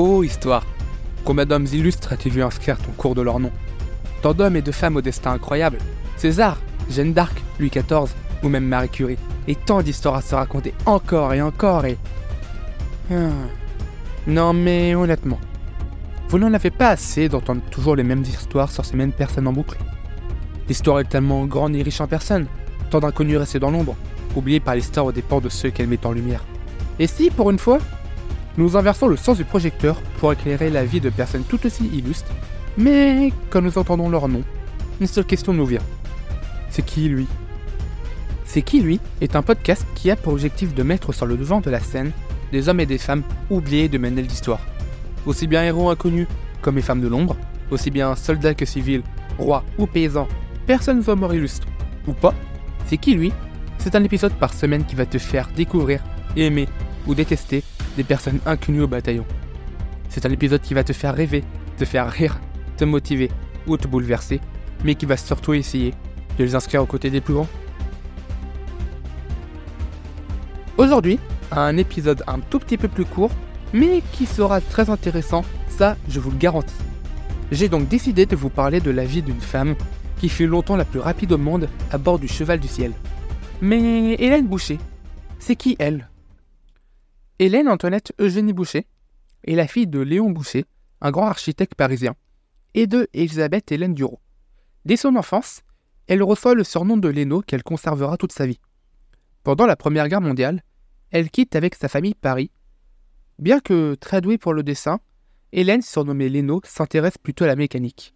Oh, histoire Combien d'hommes illustres as-tu vu inscrire ton cours de leur nom Tant d'hommes et de femmes au destin incroyable César, Jeanne d'Arc, Louis XIV, ou même Marie Curie. Et tant d'histoires à se raconter encore et encore et... Ah. Non mais honnêtement, vous n'en avez pas assez d'entendre toujours les mêmes histoires sur ces mêmes personnes en boucle. L'histoire est tellement grande et riche en personnes, tant d'inconnus restés dans l'ombre, oubliés par l'histoire au dépens de ceux qu'elle met en lumière. Et si, pour une fois, nous inversons le sens du projecteur pour éclairer la vie de personnes tout aussi illustres, mais quand nous entendons leur nom, une seule question nous vient. C'est qui lui? C'est qui lui? est un podcast qui a pour objectif de mettre sur le devant de la scène des hommes et des femmes oubliés de mener l'histoire. Aussi bien héros inconnus comme les femmes de l'ombre, aussi bien soldats que civils, rois ou paysans, personnes ou morts illustres, ou pas, c'est qui lui? C'est un épisode par semaine qui va te faire découvrir, aimer ou détester des personnes inconnues au bataillon. C'est un épisode qui va te faire rêver, te faire rire, te motiver ou te bouleverser, mais qui va surtout essayer de les inscrire aux côtés des plus grands. Aujourd'hui, un épisode un tout petit peu plus court, mais qui sera très intéressant, ça je vous le garantis. J'ai donc décidé de vous parler de la vie d'une femme qui fut longtemps la plus rapide au monde à bord du cheval du ciel. Mais Hélène Boucher, c'est qui elle? Hélène Antoinette Eugénie Boucher est la fille de Léon Boucher, un grand architecte parisien, et de Elisabeth Hélène Duro. Dès son enfance, elle reçoit le surnom de Léno qu'elle conservera toute sa vie. Pendant la Première Guerre mondiale, elle quitte avec sa famille Paris. Bien que très douée pour le dessin, Hélène, surnommée Léno, s'intéresse plutôt à la mécanique.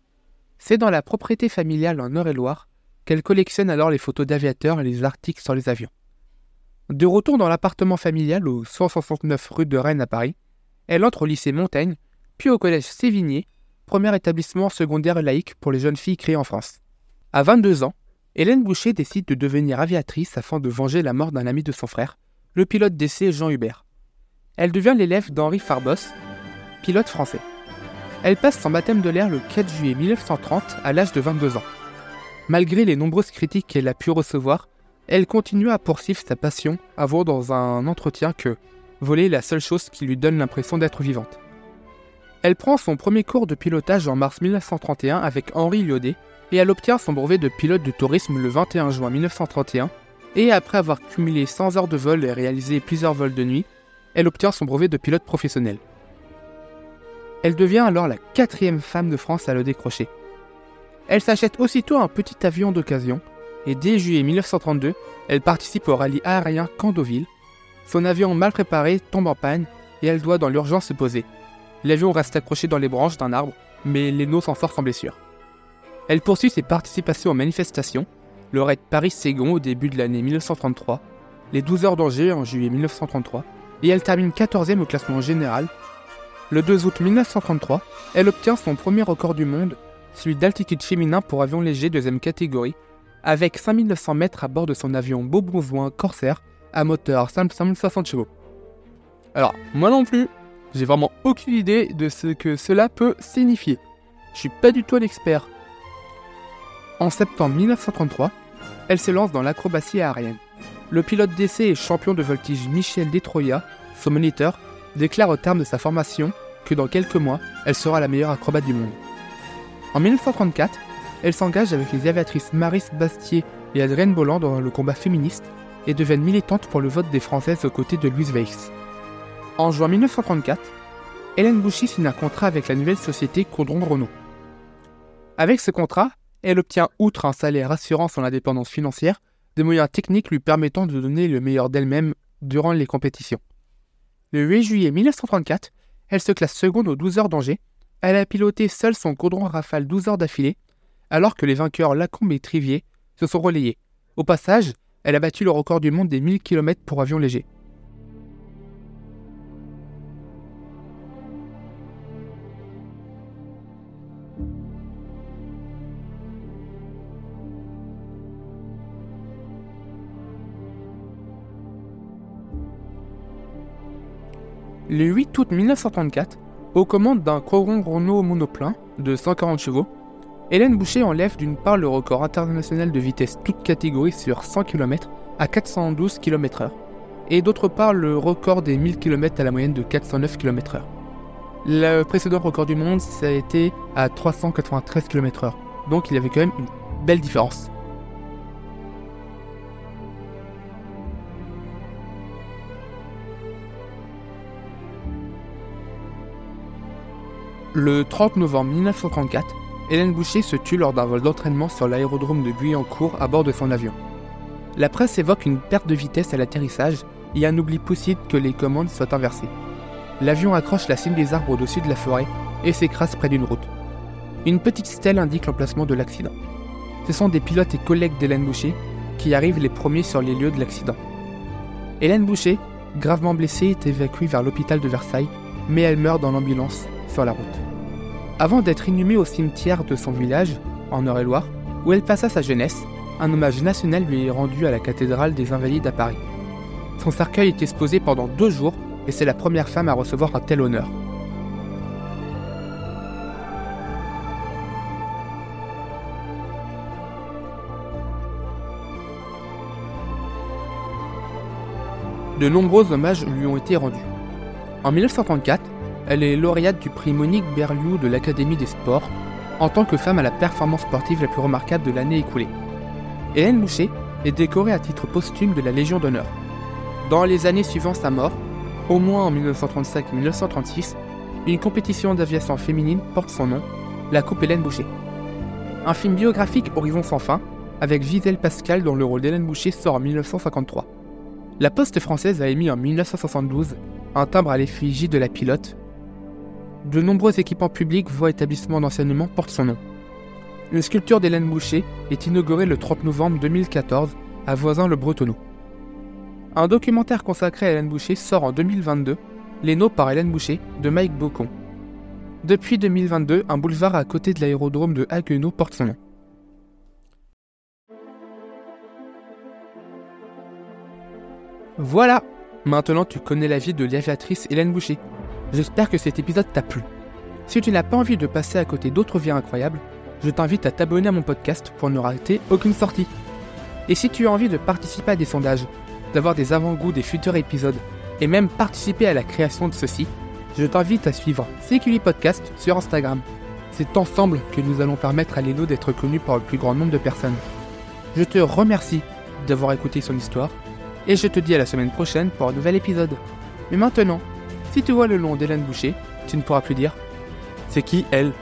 C'est dans la propriété familiale en Eure-et-Loire qu'elle collectionne alors les photos d'aviateurs et les articles sur les avions. De retour dans l'appartement familial au 169 rue de Rennes à Paris, elle entre au lycée Montaigne, puis au collège Sévigné, premier établissement secondaire laïque pour les jeunes filles créé en France. À 22 ans, Hélène Boucher décide de devenir aviatrice afin de venger la mort d'un ami de son frère, le pilote d'essai Jean Hubert. Elle devient l'élève d'Henri Farbos, pilote français. Elle passe son baptême de l'air le 4 juillet 1930 à l'âge de 22 ans. Malgré les nombreuses critiques qu'elle a pu recevoir, elle continue à poursuivre sa passion, avouant dans un entretien que voler est la seule chose qui lui donne l'impression d'être vivante. Elle prend son premier cours de pilotage en mars 1931 avec Henri Lyodet et elle obtient son brevet de pilote de tourisme le 21 juin 1931 et après avoir cumulé 100 heures de vol et réalisé plusieurs vols de nuit, elle obtient son brevet de pilote professionnel. Elle devient alors la quatrième femme de France à le décrocher. Elle s'achète aussitôt un petit avion d'occasion et dès juillet 1932, elle participe au rallye aérien Candoville. Son avion mal préparé tombe en panne et elle doit dans l'urgence se poser. L'avion reste accroché dans les branches d'un arbre, mais Leno s'en sort sans blessure. Elle poursuit ses participations aux manifestations, le raid Paris-Ségon au début de l'année 1933, les 12 heures d'Angers en juillet 1933, et elle termine 14e au classement général. Le 2 août 1933, elle obtient son premier record du monde, celui d'altitude féminin pour avion léger deuxième catégorie, avec 5900 mètres à bord de son avion Beaubonzoin Corsair à moteur 560 chevaux. Alors, moi non plus, j'ai vraiment aucune idée de ce que cela peut signifier. Je suis pas du tout un expert. En septembre 1933, elle se lance dans l'acrobatie aérienne. Le pilote d'essai et champion de voltige Michel Detroya, son moniteur, déclare au terme de sa formation que dans quelques mois, elle sera la meilleure acrobate du monde. En 1934, elle s'engage avec les aviatrices Maris Bastier et Adrienne Bolland dans le combat féministe et devient militante pour le vote des Françaises aux côtés de Louise Weiss. En juin 1934, Hélène Bouchy signe un contrat avec la nouvelle société Condron Renault. Avec ce contrat, elle obtient, outre un salaire assurant son indépendance financière, des moyens techniques lui permettant de donner le meilleur d'elle-même durant les compétitions. Le 8 juillet 1934, elle se classe seconde aux 12 heures d'Angers. Elle a piloté seule son Condron Rafale 12 heures d'affilée alors que les vainqueurs Lacombe et Trivier se sont relayés. Au passage, elle a battu le record du monde des 1000 km pour avion léger. Le 8 août 1934, aux commandes d'un Coron Renault monoplein de 140 chevaux, Hélène Boucher enlève d'une part le record international de vitesse toute catégorie sur 100 km à 412 km/h, et d'autre part le record des 1000 km à la moyenne de 409 km/h. Le précédent record du monde, ça a été à 393 km/h. Donc il y avait quand même une belle différence. Le 30 novembre 1934, Hélène Boucher se tue lors d'un vol d'entraînement sur l'aérodrome de Guyancourt à bord de son avion. La presse évoque une perte de vitesse à l'atterrissage et un oubli possible que les commandes soient inversées. L'avion accroche la cime des arbres au-dessus de la forêt et s'écrase près d'une route. Une petite stèle indique l'emplacement de l'accident. Ce sont des pilotes et collègues d'Hélène Boucher qui arrivent les premiers sur les lieux de l'accident. Hélène Boucher, gravement blessée, est évacuée vers l'hôpital de Versailles, mais elle meurt dans l'ambulance sur la route. Avant d'être inhumée au cimetière de son village, en Eure-et-Loire, où elle passa sa jeunesse, un hommage national lui est rendu à la cathédrale des Invalides à Paris. Son cercueil est exposé pendant deux jours et c'est la première femme à recevoir un tel honneur. De nombreux hommages lui ont été rendus. En 1934, elle est lauréate du prix Monique Berliou de l'Académie des sports en tant que femme à la performance sportive la plus remarquable de l'année écoulée. Hélène Boucher est décorée à titre posthume de la Légion d'honneur. Dans les années suivant sa mort, au moins en 1935 et 1936, une compétition d'aviation féminine porte son nom, la Coupe Hélène Boucher. Un film biographique Horizon sans fin, avec Gisèle Pascal dans le rôle d'Hélène Boucher, sort en 1953. La Poste française a émis en 1972 un timbre à l'effigie de la pilote de nombreux équipements publics, voies établissements d'enseignement portent son nom. Une sculpture d'Hélène Boucher est inaugurée le 30 novembre 2014 à Voisin-le-Bretonneau. Un documentaire consacré à Hélène Boucher sort en 2022, Les Nots par Hélène Boucher, de Mike Bocon. Depuis 2022, un boulevard à côté de l'aérodrome de Haguenau porte son nom. Voilà Maintenant tu connais la vie de l'aviatrice Hélène Boucher. J'espère que cet épisode t'a plu. Si tu n'as pas envie de passer à côté d'autres vies incroyables, je t'invite à t'abonner à mon podcast pour ne rater aucune sortie. Et si tu as envie de participer à des sondages, d'avoir des avant-goûts des futurs épisodes, et même participer à la création de ceux-ci, je t'invite à suivre CQI Podcast sur Instagram. C'est ensemble que nous allons permettre à Léno d'être connu par le plus grand nombre de personnes. Je te remercie d'avoir écouté son histoire, et je te dis à la semaine prochaine pour un nouvel épisode. Mais maintenant, si tu vois le nom d'Hélène Boucher, tu ne pourras plus dire C'est qui elle?